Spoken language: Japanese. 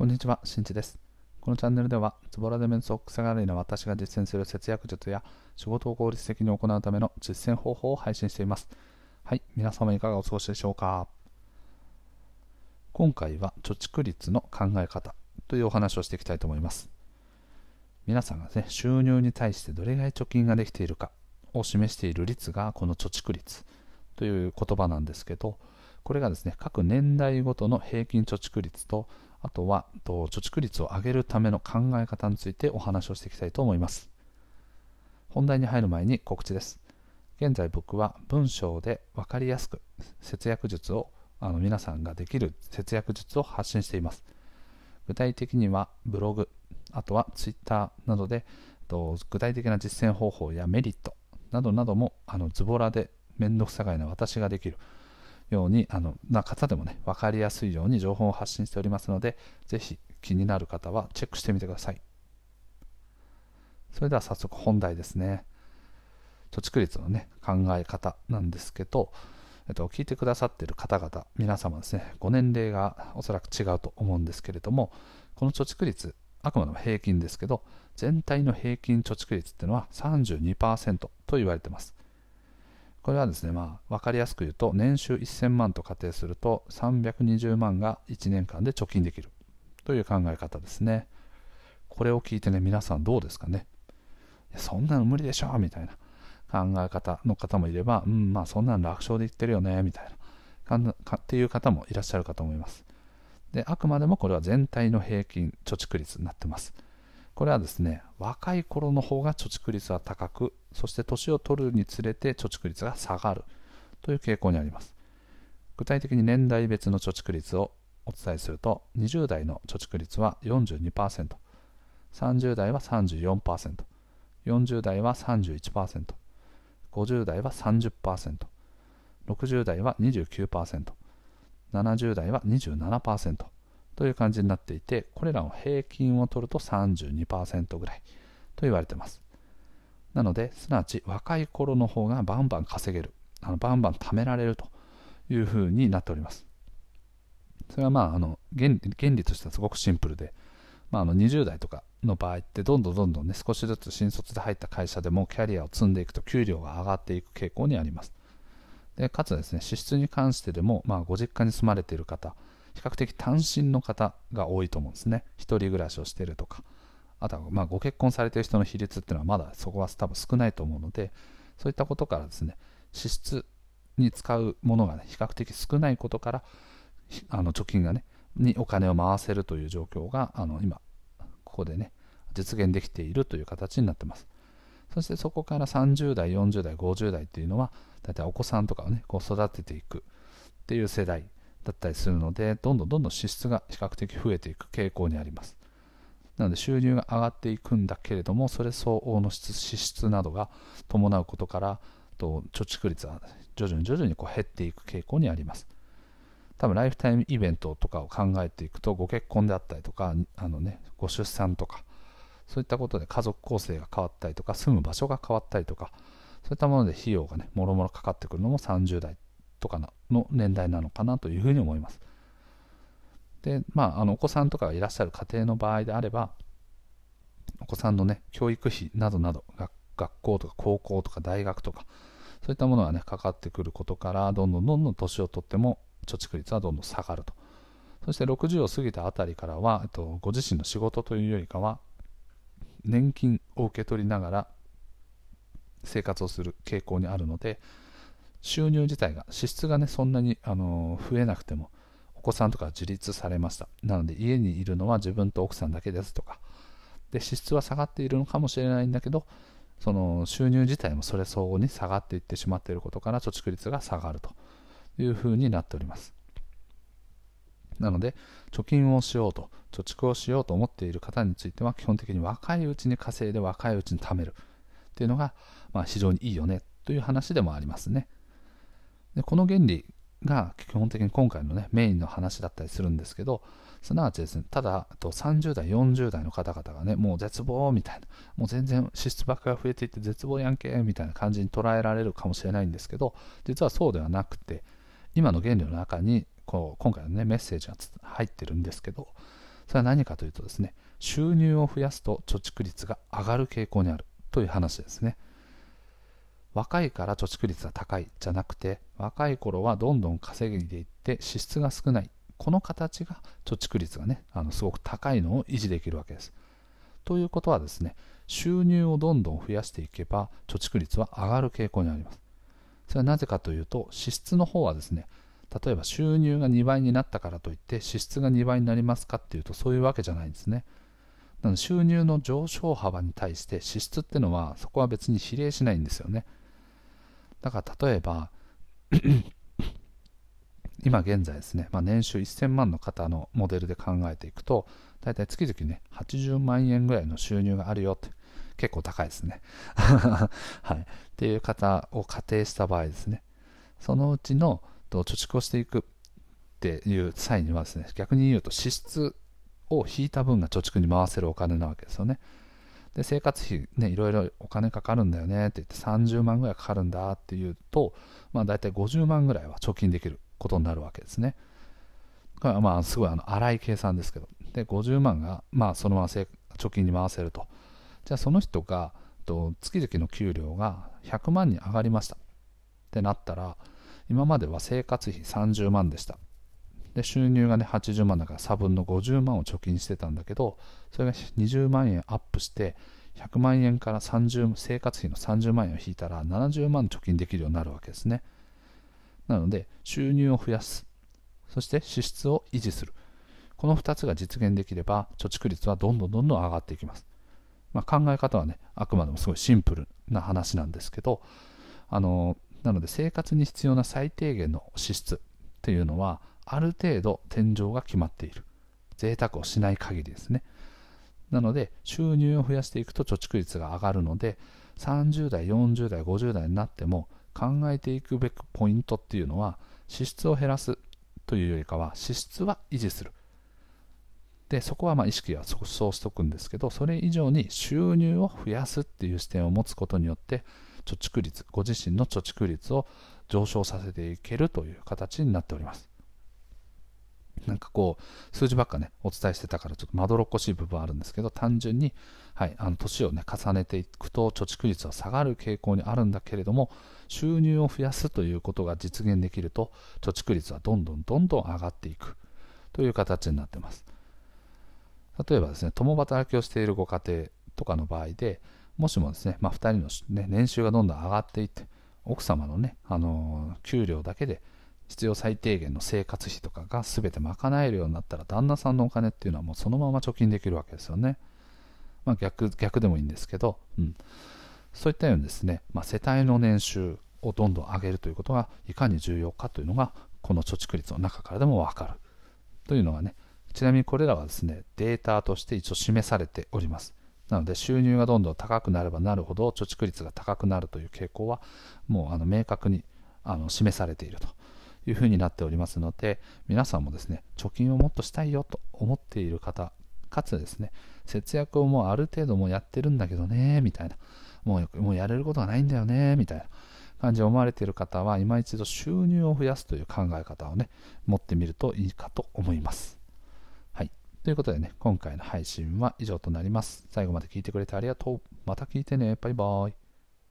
こんにちは、しんちです。このチャンネルでは、ズボラで面倒くさがりな私が実践する節約術や仕事を効率的に行うための実践方法を配信しています。はい、皆様いかがお過ごしでしょうか？今回は貯蓄率の考え方というお話をしていきたいと思います。皆さんがね、収入に対してどれぐらい貯金ができているかを示している率がこの貯蓄率という言葉なんですけど、これがですね、各年代ごとの平均貯蓄率とあとは貯蓄率を上げるための考え方についてお話をしていきたいと思います。本題に入る前に告知です。現在僕は文章で分かりやすく節約術をあの皆さんができる節約術を発信しています。具体的にはブログ、あとはツイッターなどで具体的な実践方法やメリットなどなどもあのズボラで面倒くさがいな私ができるようにあのな方でもね分かりやすいように情報を発信しておりますのでぜひ気になる方はチェックしてみてください。それでは早速本題ですね。貯蓄率のね考え方なんですけど、えっと、聞いてくださっている方々皆様ですねご年齢がおそらく違うと思うんですけれどもこの貯蓄率あくまでも平均ですけど全体の平均貯蓄率っていうのは32%と言われてます。これはですね、まあ、分かりやすく言うと、年収1000万と仮定すると、320万が1年間で貯金できるという考え方ですね。これを聞いてね、皆さんどうですかね。そんなの無理でしょみたいな考え方の方もいれば、うん、まあそんなの楽勝で言ってるよね、みたいなかっていう方もいらっしゃるかと思います。で、あくまでもこれは全体の平均貯蓄率になってます。これはですね、若い頃の方が貯蓄率は高く、そして年を取るにつれて貯蓄率が下がるという傾向にあります。具体的に年代別の貯蓄率をお伝えすると、20代の貯蓄率は42%、30代は34%、40代は31%、50代は30%、60代は29%、70代は27%、という感じになっていて、これらの平均を取ると32%ぐらいと言われてます。なので、すなわち若い頃の方がバンバン稼げる、あのバンバン貯められるというふうになっております。それはまああの原原理としてはすごくシンプルで、まあ、あの20代とかの場合ってどんどんどんどんね少しずつ新卒で入った会社でもキャリアを積んでいくと給料が上がっていく傾向にあります。でかつですね支出に関してでも、まあ、ご実家に住まれている方比較的単身の方が多いと思うんですね。一人暮らしをしているとか。あとは、ま、ご結婚されている人の比率っていうのはまだそこは多分少ないと思うので、そういったことからですね、支出に使うものが、ね、比較的少ないことから、あの貯金がね、にお金を回せるという状況が、あの今、ここでね、実現できているという形になってます。そしてそこから30代、40代、50代っていうのは、大体お子さんとかをね、こう育てていくっていう世代だったりするので、どんどんどんどん支出が比較的増えていく傾向にあります。なので収入が上がっていくんだけれども、それ相応の支出などが伴うことから、と貯蓄率は徐々に徐々にこう減っていく傾向にあります。多分ライフタイムイベントとかを考えていくと、ご結婚であったりとか、あのね、ご出産とか、そういったことで家族構成が変わったりとか、住む場所が変わったりとか、そういったもので費用がね、もろもろかかってくるのも30代とかの年代なのかなというふうに思います。で、まあ、あのお子さんとかがいらっしゃる家庭の場合であれば、お子さんのね、教育費などなど、学校とか高校とか大学とか、そういったものがね、かかってくることから、どんどんどんどん年を取っても貯蓄率はどんどん下がると。そして60を過ぎたあたりからは、えっと、ご自身の仕事というよりかは、年金を受け取りながら生活をする傾向にあるので、収入自体が、支出がね、そんなに、あの増えなくても、お子さんとか自立されました。なので、家にいるのは自分と奥さんだけですとか、で、支出は下がっているのかもしれないんだけど、その収入自体もそれ相応に下がっていってしまっていることから、貯蓄率が下がるというふうになっております。なので、貯金をしようと、貯蓄をしようと思っている方については、基本的に若いうちに稼いで若いうちに貯めるっていうのが、まあ、非常にいいよねという話でもありますね。でこの原理が基本的に今回の、ね、メインの話だったりするんですけど、すなわちですね、ただ、と30代、40代の方々がね、もう絶望みたいな、もう全然支出ばっかが増えていって絶望やんけみたいな感じに捉えられるかもしれないんですけど、実はそうではなくて、今の原理の中にこう今回の、ね、メッセージが入ってるんですけど、それは何かというとですね収入を増やすと貯蓄率が上がる傾向にあるという話ですね。若いから貯蓄率が高いじゃなくて若い頃はどんどん稼ぎでいって支出が少ない。この形が貯蓄率がねあのすごく高いのを維持できるわけです。ということはですね収入をどんどん増やしていけば貯蓄率は上がる傾向にあります。それはなぜかというと支出の方はですね例えば収入が2倍になったからといって支出が2倍になりますかっていうとそういうわけじゃないんですね。なので収入の上昇幅に対して支出っていうのはそこは別に比例しないんですよね。だから例えば 今現在ですね、まあ、年収1000万の方のモデルで考えていくと大体月々ね80万円ぐらいの収入があるよって結構高いですね。はい、っていう方を仮定した場合ですね。そのうちの貯蓄をしていくっていう際にはですね逆に言うと支出を引いた分が貯蓄に回せるお金なわけですよね。で生活費ねいろいろお金かかるんだよねって言って30万ぐらいかかるんだっていうとまあ大体50万ぐらいは貯金できることになるわけですね。これはまあすごいあの荒い計算ですけど。で50万がまあそのまま貯金に回せると。じゃあその人がと月々の給料が100万に上がりました。ってなったら今までは生活費30万でした。で収入がね80万だから差分の50万を貯金してたんだけどそれが20万円アップして100万円から30生活費の30万円を引いたら70万貯金できるようになるわけですね。なので収入を増やす。そして支出を維持する。この2つが実現できれば貯蓄率はどんどんどんどん上がっていきます、まあ、考え方はねあくまでもすごいシンプルな話なんですけどあのなので生活に必要な最低限の支出っていうのはある程度天井が決まっている。贅沢をしない限りですね。なので収入を増やしていくと貯蓄率が上がるので30代40代50代になっても考えていくべくポイントっていうのは支出を減らすというよりかは支出は維持する。でそこはま意識はそうしとくんですけどそれ以上に収入を増やすっていう視点を持つことによって貯蓄率ご自身の貯蓄率を上昇させていけるという形になっております。なんかこう数字ばっかねお伝えしてたからちょっとまどろっこしい部分あるんですけど単純に、はい、あの年をね重ねていくと貯蓄率は下がる傾向にあるんだけれども収入を増やすということが実現できると貯蓄率はどんどんどんどん上がっていくという形になってます。例えばですね共働きをしているご家庭とかの場合でもしもですね、まあ、2人の、ね、年収がどんどん上がっていって奥様のね、あのー、給料だけで必要最低限の生活費とかが全て賄えるようになったら旦那さんのお金っていうのはもうそのまま貯金できるわけですよね。まあ、逆逆でもいいんですけど、うん、そういったようにですね、まあ、世帯の年収をどんどん上げるということがいかに重要かというのがこの貯蓄率の中からでも分かるというのがねちなみにこれらはですねデータとして一応示されております。なので収入がどんどん高くなればなるほど貯蓄率が高くなるという傾向はもうあの明確にあの示されていると。いうふうになっておりますので皆さんもですね貯金をもっとしたいよと思っている方かつですね節約をもうある程度もうやってるんだけどねみたいなもうもうやれることがないんだよねみたいな感じで思われている方は今一度収入を増やすという考え方をね持ってみるといいかと思います。はい。ということでね今回の配信は以上となります。最後まで聞いてくれてありがとう。また聞いてね。バイバーイ。